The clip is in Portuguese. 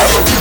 Yeah.